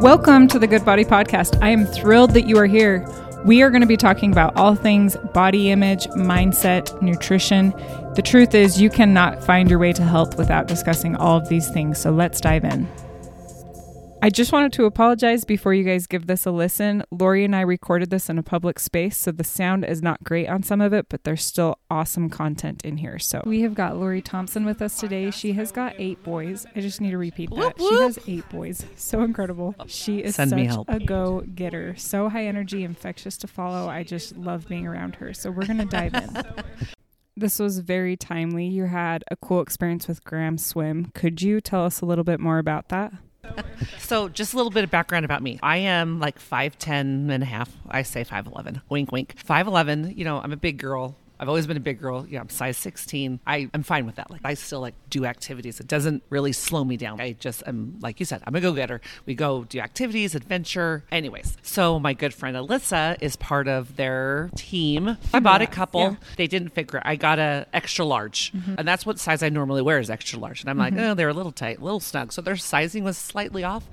Welcome to the Good Body Podcast. I am thrilled that you are here. We are going to be talking about all things body image, mindset, nutrition. The truth is, you cannot find your way to health without discussing all of these things. So let's dive in. I just wanted to apologize before you guys give this a listen. Lori and I recorded this in a public space, so the sound is not great on some of it, but there's still awesome content in here. So we have got Lori Thompson with us today. She has got eight boys. I just need to repeat that. She has eight boys. So incredible. She is Send me such help. a go getter. So high energy, infectious to follow. I just love being around her. So we're gonna dive in. This was very timely. You had a cool experience with Graham Swim. Could you tell us a little bit more about that? So, just a little bit of background about me. I am like 5'10 and a half. I say 5'11. Wink, wink. 5'11. You know, I'm a big girl. I've always been a big girl. You know, I'm size 16. I, I'm fine with that. Like, I still like do activities. It doesn't really slow me down. I just am, like you said, I'm a go getter. We go do activities, adventure. Anyways, so my good friend Alyssa is part of their team. I bought a couple. yeah. They didn't figure. I got a extra large, mm-hmm. and that's what size I normally wear is extra large. And I'm like, mm-hmm. oh, they're a little tight, a little snug. So their sizing was slightly off.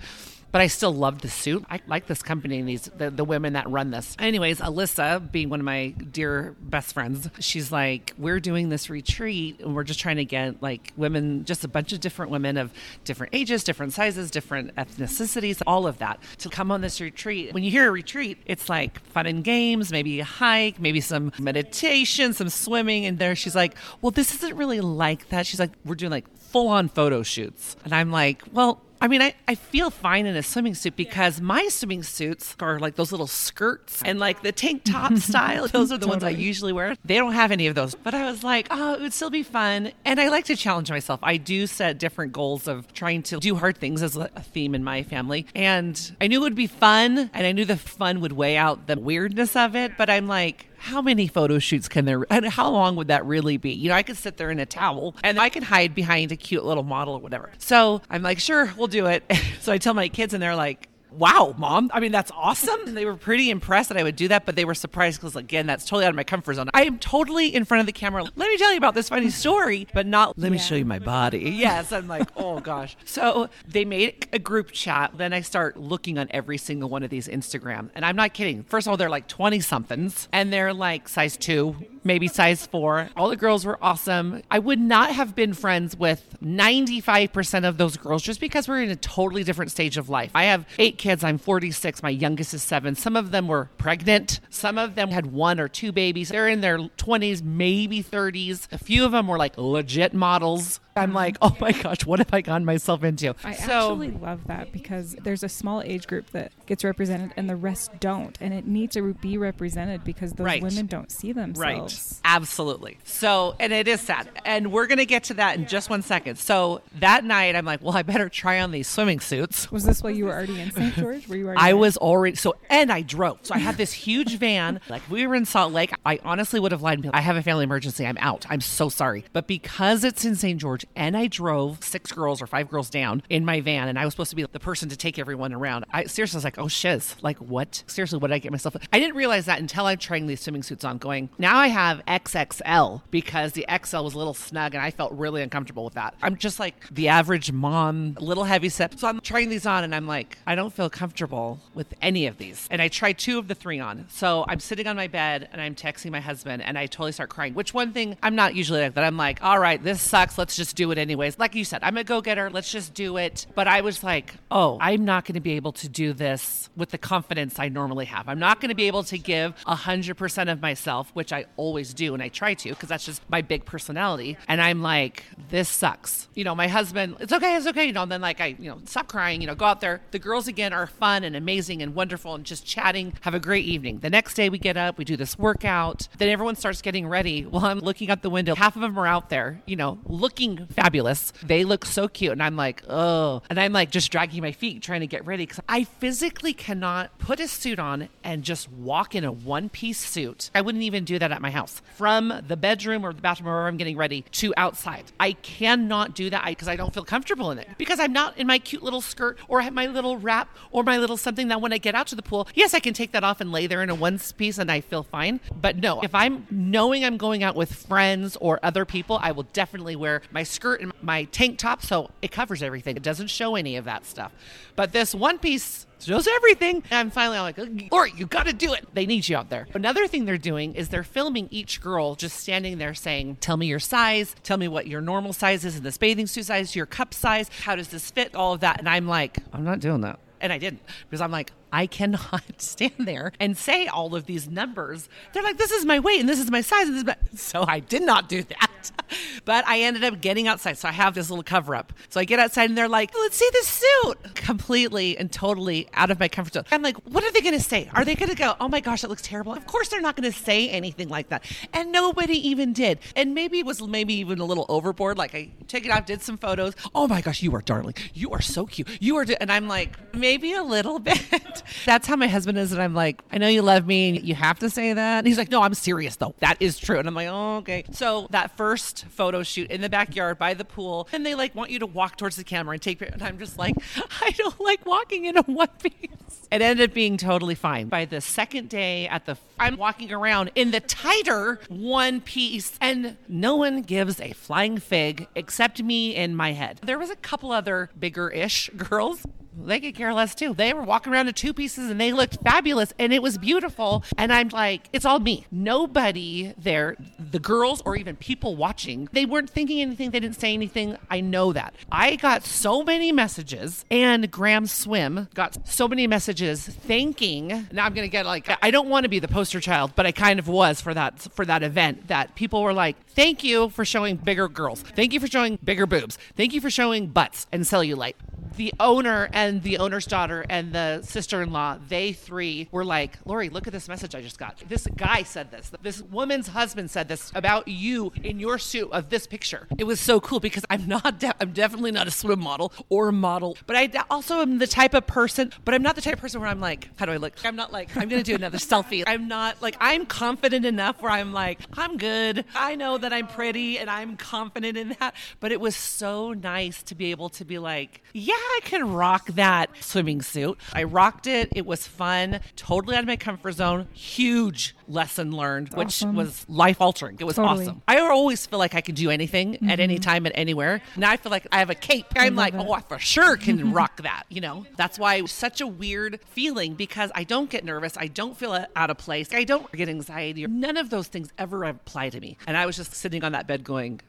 But I still love the suit. I like this company and these the, the women that run this. Anyways, Alyssa, being one of my dear best friends, she's like, we're doing this retreat and we're just trying to get like women, just a bunch of different women of different ages, different sizes, different ethnicities, all of that to come on this retreat. When you hear a retreat, it's like fun and games, maybe a hike, maybe some meditation, some swimming. And there she's like, well, this isn't really like that. She's like, we're doing like full on photo shoots. And I'm like, well, I mean, I, I feel fine in a swimming suit because my swimming suits are like those little skirts and like the tank top style. Those are the ones I usually wear. They don't have any of those. But I was like, oh, it would still be fun. And I like to challenge myself. I do set different goals of trying to do hard things as a theme in my family. And I knew it would be fun and I knew the fun would weigh out the weirdness of it. But I'm like, how many photo shoots can there and how long would that really be? You know i could sit there in a towel and i could hide behind a cute little model or whatever. So i'm like sure we'll do it. So i tell my kids and they're like Wow, mom. I mean, that's awesome. They were pretty impressed that I would do that, but they were surprised because, again, that's totally out of my comfort zone. I am totally in front of the camera. Let me tell you about this funny story, but not let me show you my body. Yes, I'm like, oh gosh. So they made a group chat. Then I start looking on every single one of these Instagram. And I'm not kidding. First of all, they're like 20 somethings and they're like size two, maybe size four. All the girls were awesome. I would not have been friends with 95% of those girls just because we're in a totally different stage of life. I have eight kids. I'm 46. My youngest is seven. Some of them were pregnant. Some of them had one or two babies. They're in their 20s, maybe 30s. A few of them were like legit models. I'm mm-hmm. like, oh my gosh, what have I gotten myself into? I so, actually love that because there's a small age group that gets represented and the rest don't. And it needs to be represented because those Right. women don't see themselves. Right. Absolutely. So, and it is sad. And we're going to get to that in just one second. So, that night, I'm like, well, I better try on these swimming suits. Was this while you were already in St. George? Were you already I there? was already so, and I drove. So I had this huge van. Like we were in Salt Lake. I honestly would have lied and been like, I have a family emergency. I'm out. I'm so sorry. But because it's in St. George, and I drove six girls or five girls down in my van, and I was supposed to be the person to take everyone around. I seriously was like, oh shiz, like what? Seriously, what did I get myself? I didn't realize that until I'm trying these swimming suits on. Going now, I have XXL because the XL was a little snug, and I felt really uncomfortable with that. I'm just like the average mom, a little heavy set. So I'm trying these on, and I'm like, I don't feel comfortable with any of these. And I tried two of the three on. So I'm sitting on my bed and I'm texting my husband, and I totally start crying. Which one thing I'm not usually like that. I'm like, all right, this sucks. Let's just do it anyways. Like you said, I'm a go getter. Let's just do it. But I was like, oh, I'm not going to be able to do this with the confidence I normally have. I'm not going to be able to give 100% of myself, which I always do, and I try to because that's just my big personality. And I'm like, this sucks. You know, my husband, it's okay, it's okay. You know, and then like I, you know, stop crying, you know, go out there. The girls again are fun and amazing and wonderful and just chatting, have a great evening. The next day we get up, we do this workout. Then everyone starts getting ready. While I'm looking out the window, half of them are out there, you know, looking fabulous. They look so cute. And I'm like, oh. And I'm like just dragging my feet trying to get ready because I physically cannot put a suit on and just walk in a one piece suit. I wouldn't even do that at my house. From the bedroom or the bathroom or wherever I'm getting ready to outside. I cannot do that because I don't feel comfortable in it. Because I'm not in my cute little skirt or my little wrap or my little something that when I get out to the pool, yes, I can take that off and lay there in a one piece and I feel fine. But no, if I'm knowing I'm going out with friends or other people, I will definitely wear my skirt and my tank top, so it covers everything. It doesn't show any of that stuff. But this one piece shows everything. And I'm finally I'm like, Lori, you got to do it. They need you out there. Another thing they're doing is they're filming each girl just standing there saying, Tell me your size, tell me what your normal size is in this bathing suit size, your cup size, how does this fit, all of that. And I'm like, I'm not doing that. And I didn't because I'm like, I cannot stand there and say all of these numbers. They're like, this is my weight and this is my size. And this is my... So I did not do that. but I ended up getting outside. So I have this little cover up. So I get outside and they're like, let's see this suit. Completely and totally out of my comfort zone. I'm like, what are they going to say? Are they going to go, oh my gosh, it looks terrible? Of course they're not going to say anything like that. And nobody even did. And maybe it was maybe even a little overboard. Like I took it off, did some photos. Oh my gosh, you are darling. You are so cute. You are, and I'm like, maybe a little bit. That's how my husband is. And I'm like, I know you love me you have to say that. And he's like, no, I'm serious though. That is true. And I'm like, oh, okay. So that first photo shoot in the backyard by the pool, and they like want you to walk towards the camera and take, and I'm just like, I don't like walking in a one piece. It ended up being totally fine. By the second day at the, I'm walking around in the tighter one piece, and no one gives a flying fig except me in my head. There was a couple other bigger ish girls they could care less too. They were walking around in two pieces and they looked fabulous and it was beautiful. And I'm like, it's all me. Nobody there, the girls or even people watching, they weren't thinking anything. They didn't say anything. I know that. I got so many messages and Graham Swim got so many messages thanking. Now I'm going to get like, I don't want to be the poster child, but I kind of was for that, for that event that people were like, thank you for showing bigger girls. Thank you for showing bigger boobs. Thank you for showing butts and cellulite the owner and the owner's daughter and the sister-in-law, they three were like, "Lori, look at this message I just got. This guy said this. This woman's husband said this about you in your suit of this picture." It was so cool because I'm not de- I'm definitely not a swim model or a model, but I also am the type of person, but I'm not the type of person where I'm like, "How do I look?" I'm not like, "I'm going to do another selfie." I'm not like I'm confident enough where I'm like, "I'm good. I know that I'm pretty and I'm confident in that." But it was so nice to be able to be like, "Yeah, I can rock that swimming suit. I rocked it. It was fun. Totally out of my comfort zone. Huge lesson learned, which awesome. was life altering. It was totally. awesome. I always feel like I can do anything mm-hmm. at any time, at anywhere. Now I feel like I have a cape. I'm like, it. oh, I for sure can rock that. You know, that's why it was such a weird feeling because I don't get nervous. I don't feel out of place. I don't get anxiety. None of those things ever apply to me. And I was just sitting on that bed going,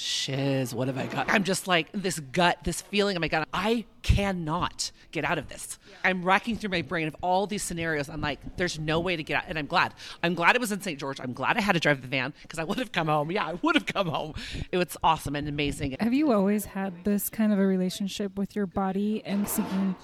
shiz, what have I got? I'm just like this gut, this feeling oh my god, I cannot get out of this. I'm racking through my brain of all these scenarios. I'm like, there's no way to get out. And I'm glad. I'm glad it was in St. George. I'm glad I had to drive the van because I would have come home. Yeah, I would have come home. It was awesome and amazing. Have you always had this kind of a relationship with your body and seeking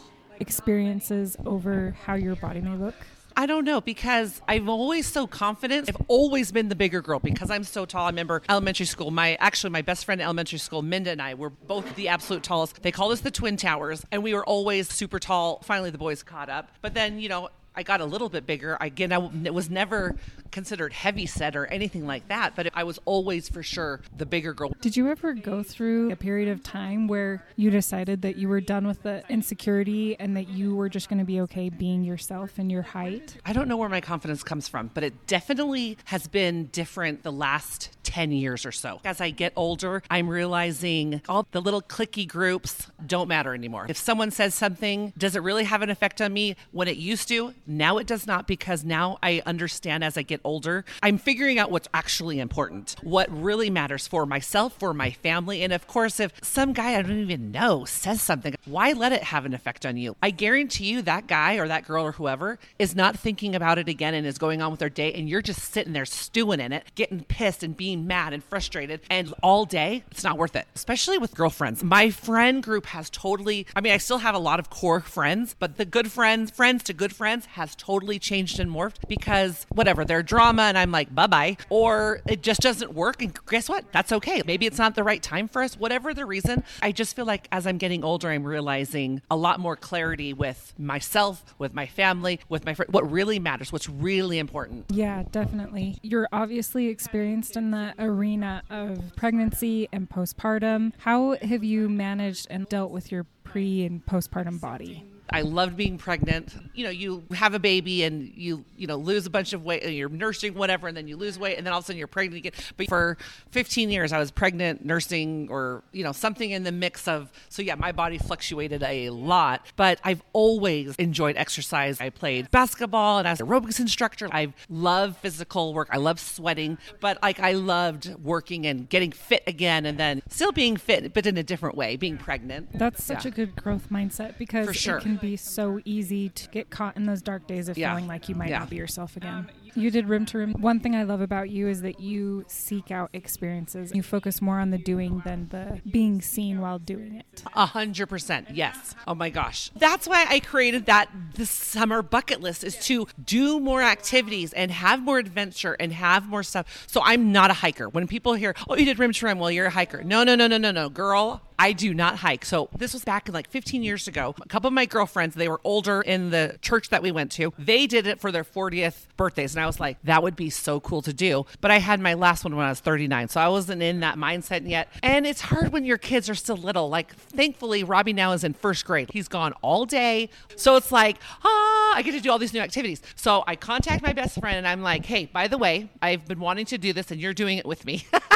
experiences over how your body may look? I don't know because I'm always so confident. I've always been the bigger girl because I'm so tall. I remember elementary school. My actually my best friend in elementary school, Minda and I were both the absolute tallest. They called us the twin towers, and we were always super tall. Finally, the boys caught up. But then you know I got a little bit bigger. Again, I was never considered heavy set or anything like that, but I was always for sure the bigger girl. Did you ever go through a period of time where you decided that you were done with the insecurity and that you were just going to be okay being yourself and your height? I don't know where my confidence comes from, but it definitely has been different the last 10 years or so. As I get older, I'm realizing all the little clicky groups don't matter anymore. If someone says something, does it really have an effect on me when it used to? Now it does not because now I understand as I get older, I'm figuring out what's actually important, what really matters for myself, for my family. And of course, if some guy I don't even know says something, why let it have an effect on you? I guarantee you that guy or that girl or whoever is not thinking about it again and is going on with their day. And you're just sitting there stewing in it, getting pissed and being mad and frustrated. And all day, it's not worth it, especially with girlfriends. My friend group has totally, I mean, I still have a lot of core friends, but the good friends, friends to good friends, has totally changed and morphed because whatever, they're drama and I'm like, bye bye, or it just doesn't work. And guess what? That's okay. Maybe it's not the right time for us, whatever the reason. I just feel like as I'm getting older, I'm realizing a lot more clarity with myself, with my family, with my friend, what really matters, what's really important. Yeah, definitely. You're obviously experienced in arena of pregnancy and postpartum. How have you managed and dealt with your pre and postpartum body? I loved being pregnant. You know, you have a baby and you, you know, lose a bunch of weight and you're nursing whatever and then you lose weight and then all of a sudden you're pregnant again. But for 15 years I was pregnant, nursing or, you know, something in the mix of so yeah, my body fluctuated a lot, but I've always enjoyed exercise. I played basketball and as an aerobics instructor. I love physical work. I love sweating, but like I loved working and getting fit again and then still being fit but in a different way, being pregnant. That's such Yeah. a good growth mindset because For sure. it can be so easy to get caught in those dark days of Yeah. feeling like you might Yeah. not be yourself again. Um, you did rim to rim. One thing I love about you is that you seek out experiences. You focus more on the doing than the being seen while doing it. A hundred percent. Yes. Oh my gosh. That's why I created that this summer bucket list is to do more activities and have more adventure and have more stuff. So I'm not a hiker. When people hear, oh, you did rim to rim, well, you're a hiker. No, no, no, no, no, no. Girl, I do not hike. So this was back in like 15 years ago. A couple of my girlfriends, they were older in the church that we went to. They did it for their 40th birthdays. And I was like, that would be so cool to do. But I had my last one when I was 39. So I wasn't in that mindset yet. And it's hard when your kids are still little. Like, thankfully, Robbie now is in first grade. He's gone all day. So it's like, ah, I get to do all these new activities. So I contact my best friend and I'm like, hey, by the way, I've been wanting to do this and you're doing it with me.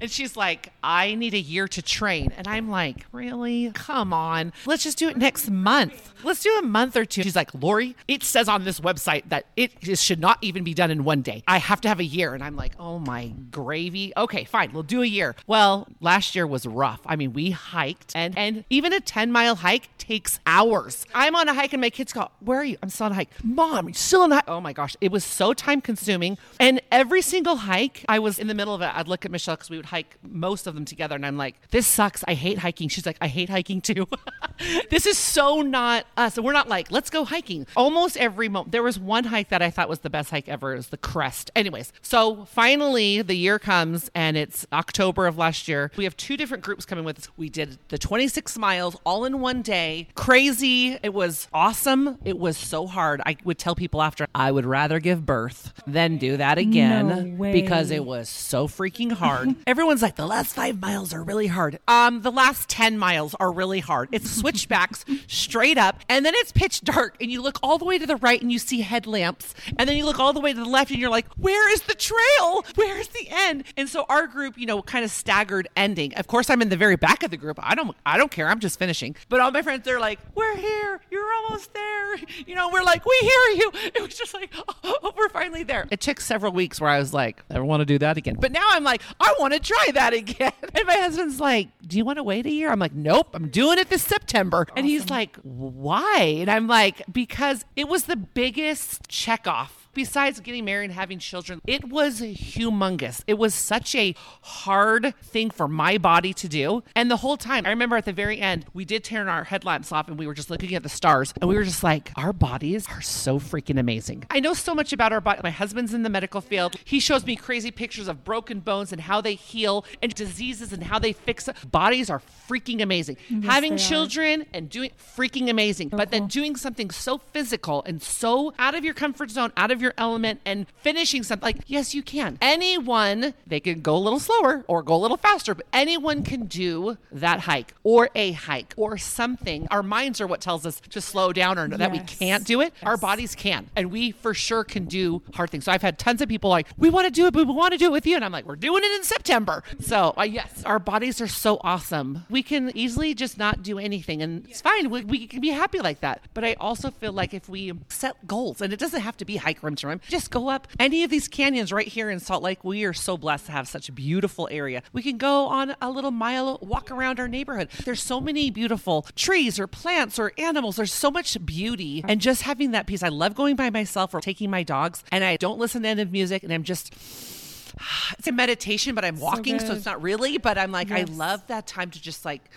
And she's like, I need a year to train. And I'm like, really? Come on. Let's just do it next month. Let's do a month or two. She's like, Lori, it says on this website that it should not even be done in one day. I have to have a year. And I'm like, oh my gravy. Okay, fine. We'll do a year. Well, last year was rough. I mean, we hiked and, and even a 10 mile hike takes hours. I'm on a hike and my kids go, where are you? I'm still on a hike. Mom, you're still on a hike. Oh my gosh. It was so time consuming. And every single hike, I was in the middle of it. I'd look at Michelle because we would hike most of them together. And I'm like, this sucks. I hate hiking. She's like, I hate hiking too. this is so not us. And we're not like, let's go hiking. Almost every moment. There was one hike that I thought was the best hike ever. It was the crest. Anyways, so finally the year comes and it's October of last year. We have two different groups coming with us. We did the 26 miles all in one day. Crazy. It was awesome. It was so hard. I would tell people after, I would rather give birth than do that again No because it was so freaking hard. Everyone's like, the last five miles are really hard. Um, the last 10 miles are really hard. It's switchbacks straight up, and then it's pitch dark, and you look all the way to the right and you see headlamps, and then you look all the way to the left and you're like, where is the trail? Where is the end? And so our group, you know, kind of staggered ending. Of course, I'm in the very back of the group. I don't, I don't care. I'm just finishing. But all my friends, they're like, we're here. You're almost there. You know, we're like, we hear you. It was just like, oh, we're finally there. It took several weeks where I was like, I want to do that again. But now I'm like, I want to try that again. And my husband's like, Do you want to wait a year? I'm like, Nope, I'm doing it this September. And he's like, Why? And I'm like, Because it was the biggest check off besides getting married and having children, it was humongous. It was such a hard thing for my body to do. And the whole time, I remember at the very end, we did turn our headlamps off and we were just looking at the stars and we were just like, our bodies are so freaking amazing. I know so much about our body. My husband's in the medical field. He shows me crazy pictures of broken bones and how they heal and diseases and how they fix it. Bodies are freaking amazing. Having they are. children and doing freaking amazing. but then doing something so physical and so out of your comfort zone, out of your element, and finishing something like, yes, you can. Anyone, they can go a little slower or go a little faster, but anyone can do that hike or a hike or something. Our minds are what tells us to slow down or that we can't do it. Our bodies can. And we for sure can do hard things. So I've had tons of people like, we want to do it, but we want to do it with you. And I'm like, we're doing it in September. So uh, yes, our bodies are so awesome. We can easily just not do anything and it's fine. We, we can be happy like that. But I also feel like if we set goals, and it doesn't have to be hike rim just go up any of these canyons right here in Salt Lake. We are so blessed to have such a beautiful area. We can go on a little mile walk around our neighborhood. There's so many beautiful trees or plants or animals. There's so much beauty. And just having that peace. I love going by myself or taking my dogs and I don't listen to any music and I'm just it's a meditation, but I'm walking, so, good. it's not really. But I'm like, I love that time to just like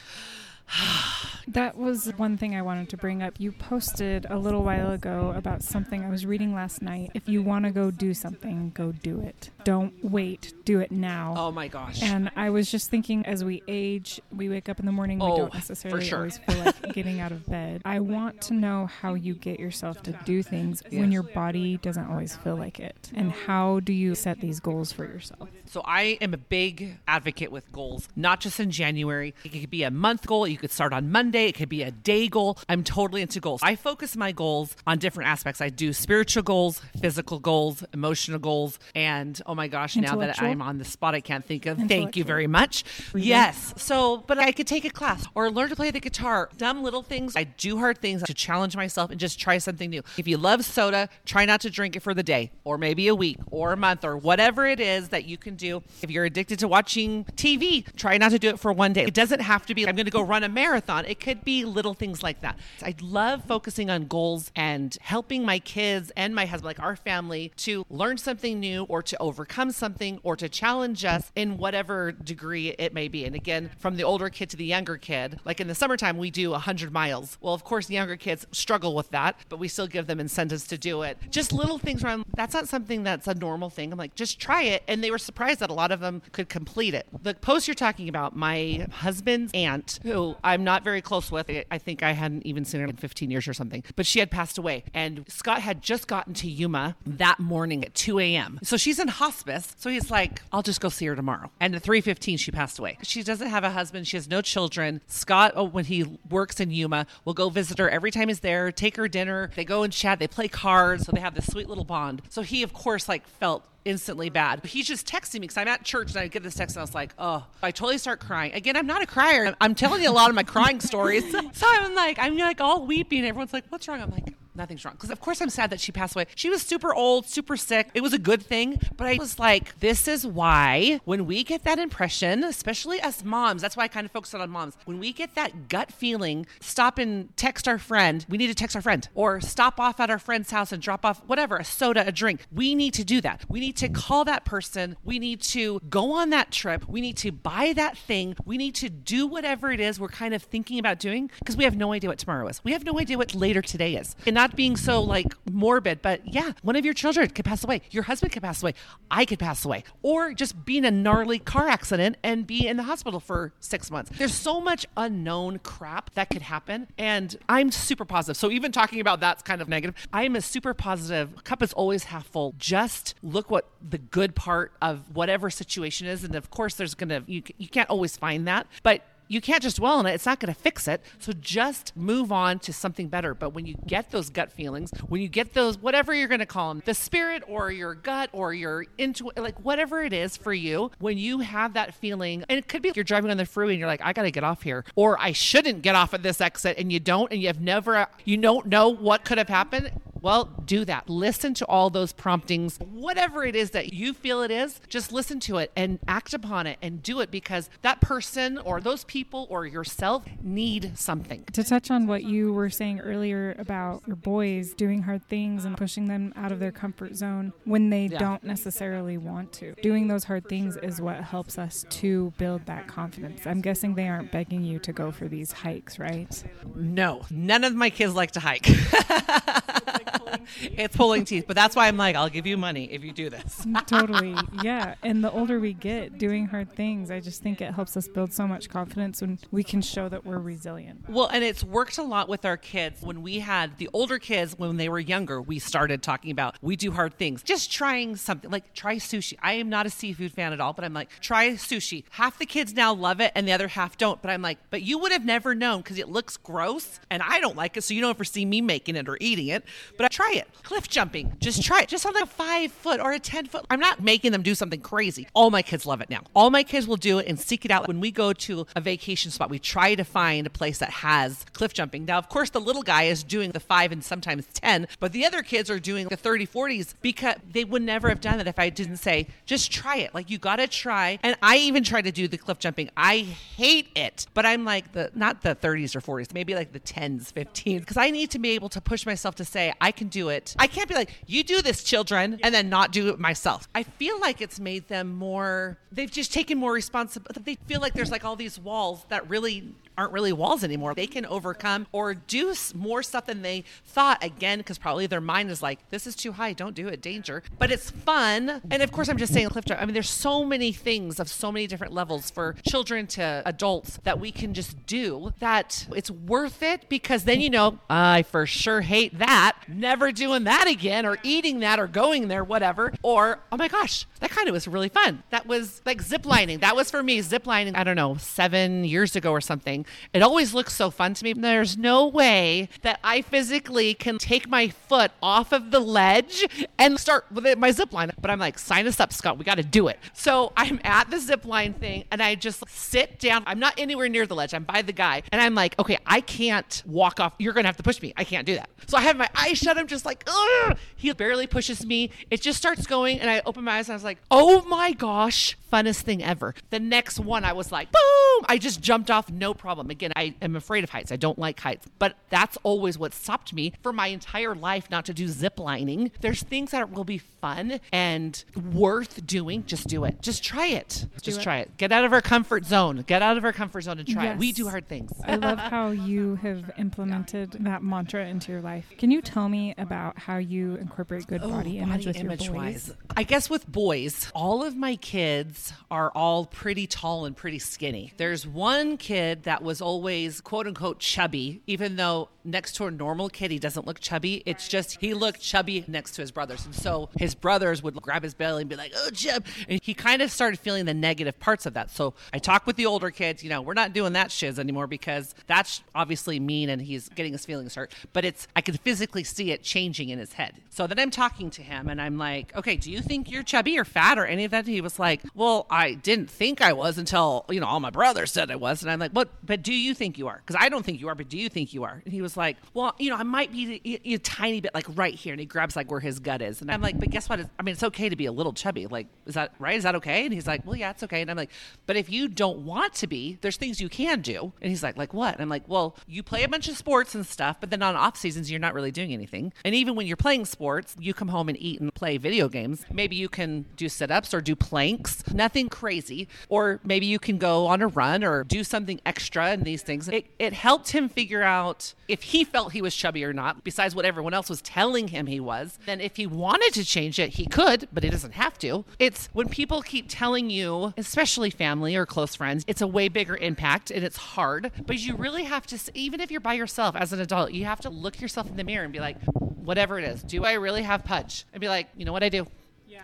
That was one thing I wanted to bring up. You posted a little while ago about something I was reading last night. If you want to go do something, go do it. Don't wait, do it now. oh my gosh. And I was just thinking as we age, we wake up in the morning, we Oh, don't for necessarily sure. always feel like getting out of bed. I want to know how you get yourself to do things when your body doesn't always feel like it. And how do you set these goals for yourself? So I am a big advocate with goals, not just in January. It could be a month goal. You could start on Monday it could be a day goal. I'm totally into goals. I focus my goals on different aspects. I do spiritual goals, physical goals, emotional goals, and oh my gosh, now that I'm on the spot, I can't think of. Thank you very much. Yes. So, but I could take a class or learn to play the guitar. Dumb little things. I do hard things to challenge myself and just try something new. If you love soda, try not to drink it for the day or maybe a week or a month or whatever it is that you can do. If you're addicted to watching TV, try not to do it for one day. It doesn't have to be, I'm going to go run a marathon. It could be little things like that. I love focusing on goals and helping my kids and my husband, like our family, to learn something new or to overcome something or to challenge us in whatever degree it may be. And again, from the older kid to the younger kid, like in the summertime, we do 100 miles. Well, of course, younger kids struggle with that, but we still give them incentives to do it. Just little things around that's not something that's a normal thing. I'm like, just try it. And they were surprised that a lot of them could complete it. The post you're talking about, my husband's aunt, who I'm not very close with, I think I hadn't even seen her in 15 years or something, but she had passed away. And Scott had just gotten to Yuma that morning at 2 a.m. So she's in hospice. So he's like, I'll just go see her tomorrow. And at 3.15, she passed away. She doesn't have a husband. She has no children. Scott, oh, when he works in Yuma, will go visit her every time he's there, take her dinner. They go and chat. They play cards. So they have this sweet little bond. So he, of course, like felt instantly bad. He's just texting me because I'm at church and I get this text and I was like, oh, I totally start crying. Again, I'm not a crier. I'm telling you a lot of my crying stories. So I'm like, I'm like all weeping. Everyone's like, what's wrong? I'm like, nothing's wrong. Because of course I'm sad that she passed away. She was super old, super sick. It was a good thing, but I was like, this is why when we get that impression, especially us moms, that's why I kind of focus on moms. When we get that gut feeling, stop and text our friend. We need to text our friend or stop off at our friend's house and drop off whatever, a soda, a drink. We need to do that. We need to call that person. We need to go on that trip. We need to buy that thing. We need to do whatever it is we're kind of thinking about doing because we have no idea what tomorrow is. We have no idea what later today is. And not being so like morbid, but yeah, one of your children could pass away. Your husband could pass away. I could pass away. Or just be in a gnarly car accident and be in the hospital for six months. There's so much unknown crap that could happen. And I'm super positive. So even talking about that's kind of negative. I am a super positive. Cup is always half full. Just look what the good part of whatever situation is. And of course, there's going to, you, you can't always find that. But you can't just dwell on it. It's not going to fix it. So just move on to something better. But when you get those gut feelings, when you get those, whatever you're going to call them, the spirit or your gut or your into like whatever it is for you, when you have that feeling, and it could be you're driving on the freeway and you're like, I got to get off here, or I shouldn't get off at this exit, and you don't, and you have never, you don't know what could have happened well, do that. Listen to all those promptings, whatever it is that you feel it is, just listen to it and act upon it and do it because that person or those people or yourself need something. To touch on what you were saying earlier about your boys doing hard things and pushing them out of their comfort zone when they yeah. don't necessarily want to. Doing those hard things is what helps us to build that confidence. I'm guessing they aren't begging you to go for these hikes, right? No, none of my kids like to hike. it's pulling teeth, but that's why I'm like, I'll give you money if you do this. Mm, totally. Yeah. And the older we get doing hard things, I just think it helps us build so much confidence when we can show that we're resilient. Well, and it's worked a lot with our kids. When we had the older kids, when they were younger, we started talking about we do hard things. Just trying something like try sushi. I am not a seafood fan at all, but I'm like, try sushi. Half the kids now love it and the other half don't. But I'm like, but you would have never known because it looks gross and I don't like it. So you don't ever see me making it or eating it. But I try it. Cliff jumping. Just try it. Just on like a five foot or a 10 foot. I'm not making them do something crazy. All my kids love it now. All my kids will do it and seek it out. When we go to a vacation spot, we try to find a place that has cliff jumping. Now, of course, the little guy is doing the five and sometimes 10, but the other kids are doing the 30, 40s because they would never have done that if I didn't say, just try it. Like, you got to try. And I even try to do the cliff jumping. I hate it, but I'm like the, not the 30s or 40s, maybe like the 10s, 15s, because I need to be able to push myself to say, I can do it. I can't be like, you do this, children, and then not do it myself. I feel like it's made them more, they've just taken more responsibility. They feel like there's like all these walls that really aren't really walls anymore. They can overcome or do more stuff than they thought again because probably their mind is like, this is too high, don't do it, danger. But it's fun. And of course, I'm just saying jump. I mean, there's so many things of so many different levels for children to adults that we can just do that it's worth it because then you know, I for sure hate that. Never doing that again or eating that or going there, whatever. Or, oh my gosh, that kind of was really fun. That was like ziplining. That was for me, ziplining, I don't know, seven years ago or something It always looks so fun to me. There's no way that I physically can take my foot off of the ledge and start with it, my zip line. But I'm like, sign us up, Scott. We got to do it. So I'm at the zip line thing and I just sit down. I'm not anywhere near the ledge. I'm by the guy. And I'm like, okay, I can't walk off. You're going to have to push me. I can't do that. So I have my eyes shut. I'm just like, Ugh! he barely pushes me. It just starts going. And I open my eyes and I was like, oh my gosh, funnest thing ever. The next one, I was like, boom! I just jumped off, no problem. Again, I am afraid of heights. I don't like heights, but that's always what stopped me for my entire life not to do zip lining. There's things that will be fun and worth doing. Just do it. Just try it. Just it. try it. Get out of our comfort zone. Get out of our comfort zone and try it. We do hard things. I love how you have implemented that mantra into your life. Can you tell me about how you incorporate good oh, body image with your boys? wise. I guess with boys, all of my kids are all pretty tall and pretty skinny. There's one kid that was always quote unquote chubby, even though next to a normal kid, he doesn't look chubby. It's just he looked chubby next to his brothers. And so his brothers would grab his belly and be like, oh, chub. And he kind of started feeling the negative parts of that. So I talk with the older kids, you know, we're not doing that shiz anymore because that's obviously mean and he's getting his feelings hurt. But it's, I could physically see it changing in his head. So then I'm talking to him and I'm like, okay, do you think you're chubby or fat or any of that? He was like, well, I didn't think I was until, you know, all my brothers said I was. And I'm like, what, but do you think you are? Because I don't think you are, but do you think you are? And he was like, well, you know, I might be a, a tiny bit like right here. And he grabs like where his gut is. And I'm like, but guess what? It's, I mean, it's okay to be a little chubby. Like, is that right? Is that okay? And he's like, well, yeah, it's okay. And I'm like, but if you don't want to be, there's things you can do. And he's like, like what? And I'm like, well, you play a bunch of sports and stuff, but then on off seasons, you're not really doing anything. And even when you're playing sports, you come home and eat and play video games. Maybe you can do sit ups or do planks, nothing crazy. Or maybe you can go on a run or do something extra in these things. It, it helped him figure out if he felt he was chubby or not, besides what everyone else was telling him he was. Then if he wanted to change it, he could, but he doesn't have to. It's when people keep telling you, especially family or close friends, it's a way bigger impact and it's hard. But you really have to, even if you're by yourself as an adult, you have to look yourself in the mirror and be like, whatever it is, do I really have pudge? And be like, you know what I do?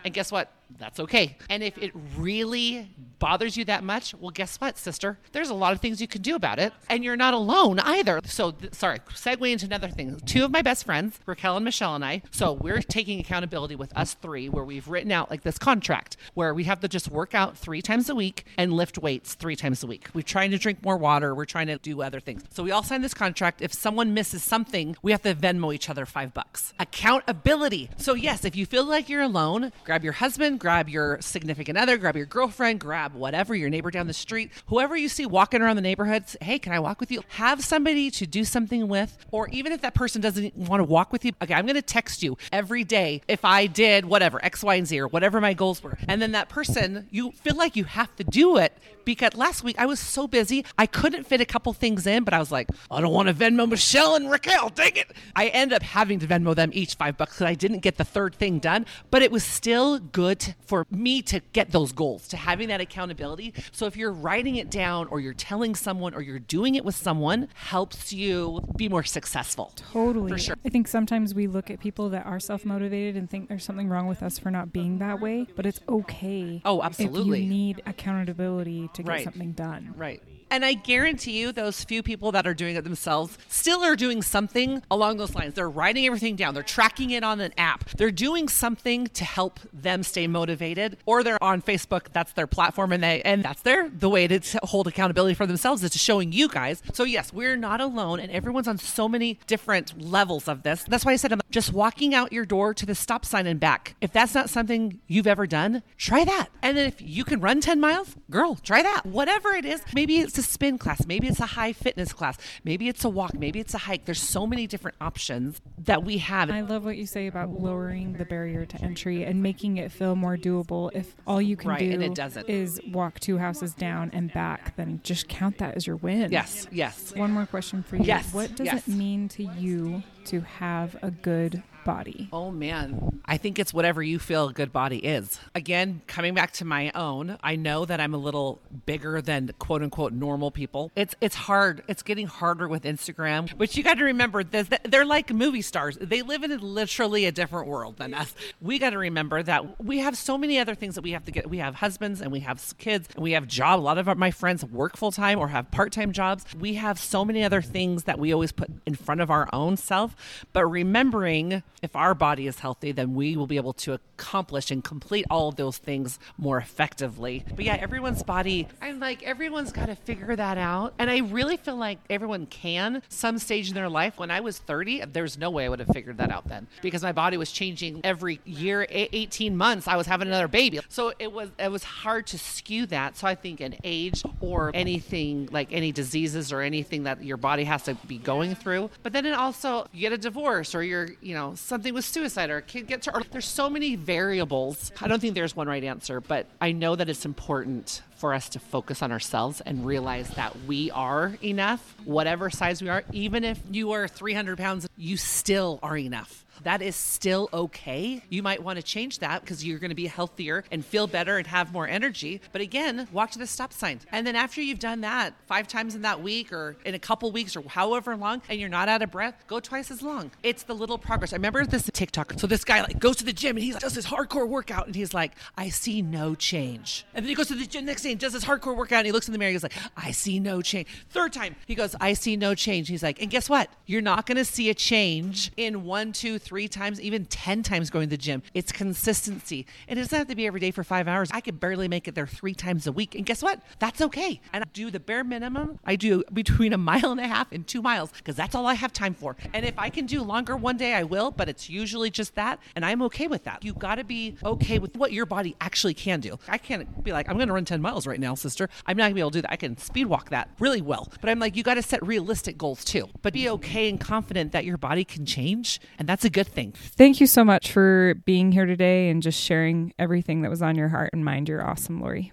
And guess what? That's okay. And if it really bothers you that much, well, guess what, sister? There's a lot of things you can do about it. And you're not alone either. So, th- sorry, segue into another thing. Two of my best friends, Raquel and Michelle and I, so we're taking accountability with us three, where we've written out like this contract where we have to just work out three times a week and lift weights three times a week. We're trying to drink more water. We're trying to do other things. So, we all signed this contract. If someone misses something, we have to Venmo each other five bucks. Accountability. So, yes, if you feel like you're alone, grab your husband, grab your significant other, grab your girlfriend, grab whatever, your neighbor down the street, whoever you see walking around the neighborhood, say, hey, can I walk with you? Have somebody to do something with, or even if that person doesn't want to walk with you, okay, I'm going to text you every day if I did whatever, X, Y, and Z, or whatever my goals were. And then that person, you feel like you have to do it because last week I was so busy, I couldn't fit a couple things in, but I was like, I don't want to Venmo Michelle and Raquel, dang it. I end up having to Venmo them each five bucks because I didn't get the third thing done, but it was still good for me to get those goals, to having that accountability. So if you're writing it down or you're telling someone or you're doing it with someone, helps you be more successful. Totally. For sure. I think sometimes we look at people that are self motivated and think there's something wrong with us for not being that way, but it's okay. Oh, absolutely. If you need accountability to get Right. something done. Right. And I guarantee you, those few people that are doing it themselves still are doing something along those lines. They're writing everything down, they're tracking it on an app, they're doing something to help them stay motivated, or they're on Facebook. That's their platform, and they and that's their the way to hold accountability for themselves is to showing you guys. So yes, we're not alone, and everyone's on so many different levels of this. That's why I said I'm just walking out your door to the stop sign and back. If that's not something you've ever done, try that. And then if you can run 10 miles, girl, try that. Whatever it is, maybe it's a spin class, maybe it's a high fitness class, maybe it's a walk, maybe it's a hike. There's so many different options that we have. I love what you say about lowering the barrier to entry and making it feel more doable. If all you can Right, do and it doesn't. is walk two houses down and back, then just count that as your win. yes, yes. One more question for you. Yes, What does yes. it mean to you to have a good body? Oh man, I think it's whatever you feel a good body is. Again, coming back to my own, I know that I'm a little bigger than quote unquote normal people. It's it's hard. It's getting harder with Instagram, but you got to remember that they're like movie stars. They live in literally a different world than us. We got to remember that we have so many other things that we have to get. We have husbands and we have kids and we have job. A lot of my friends work full time or have part time jobs. We have so many other things that we always put in front of our own self. But remembering if our body is healthy, then we will be able to accomplish and complete all of those things more effectively. But yeah, everyone's body, I'm like, everyone's got to figure that out. And I really feel like everyone can some stage in their life. When I was 30, there's no way I would have figured that out then because my body was changing every year, 18 months. I was having another baby. So it was, it was hard to skew that. So I think an age or anything like any diseases or anything that your body has to be going through. But then it also, you get a divorce or you're, you know, something with suicide or a kid gets hurt. There's so many variables. I don't think there's one right answer, but I know that it's important for us to focus on ourselves and realize that we are enough, whatever size we are. Even if you are 300 pounds, you still are enough that is still okay. You might want to change that because you're going to be healthier and feel better and have more energy. But again, walk to the stop sign. And then after you've done that five times in that week or in a couple weeks or however long and you're not out of breath, go twice as long. It's the little progress. I remember this TikTok. So this guy like goes to the gym and he does his hardcore workout and he's like, I see no change. And then he goes to the gym next day and does his hardcore workout and he looks in the mirror he's like, I see no change. Third time, he goes, I see no change. He's like, and guess what? You're not going to see a change in one, two, three times, even 10 times going to the gym. It's consistency. And It doesn't have to be every day for five hours. I could barely make it there three times a week. And guess what? That's okay. And I do the bare minimum. I do between a mile and a half and two miles because that's all I have time for. And if I can do longer one day, I will, but it's usually just that. And I'm okay with that. You got to be okay with what your body actually can do. I can't be like, I'm going to run 10 miles right now, sister. I'm not to be able to do that. I can speed walk that really well. But I'm like, you got to set realistic goals too. But be okay and confident that your body can change. And that's a good thing. Thank you so much for being here today and just sharing everything that was on your heart and mind. You're awesome, Lori.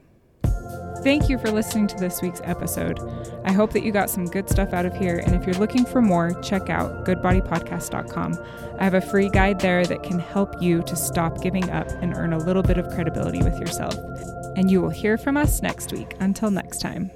Thank you for listening to this week's episode. I hope that you got some good stuff out of here. And if you're looking for more, check out goodbodypodcast.com. I have a free guide there that can help you to stop giving up and earn a little bit of credibility with yourself. And you will hear from us next week. Until next time.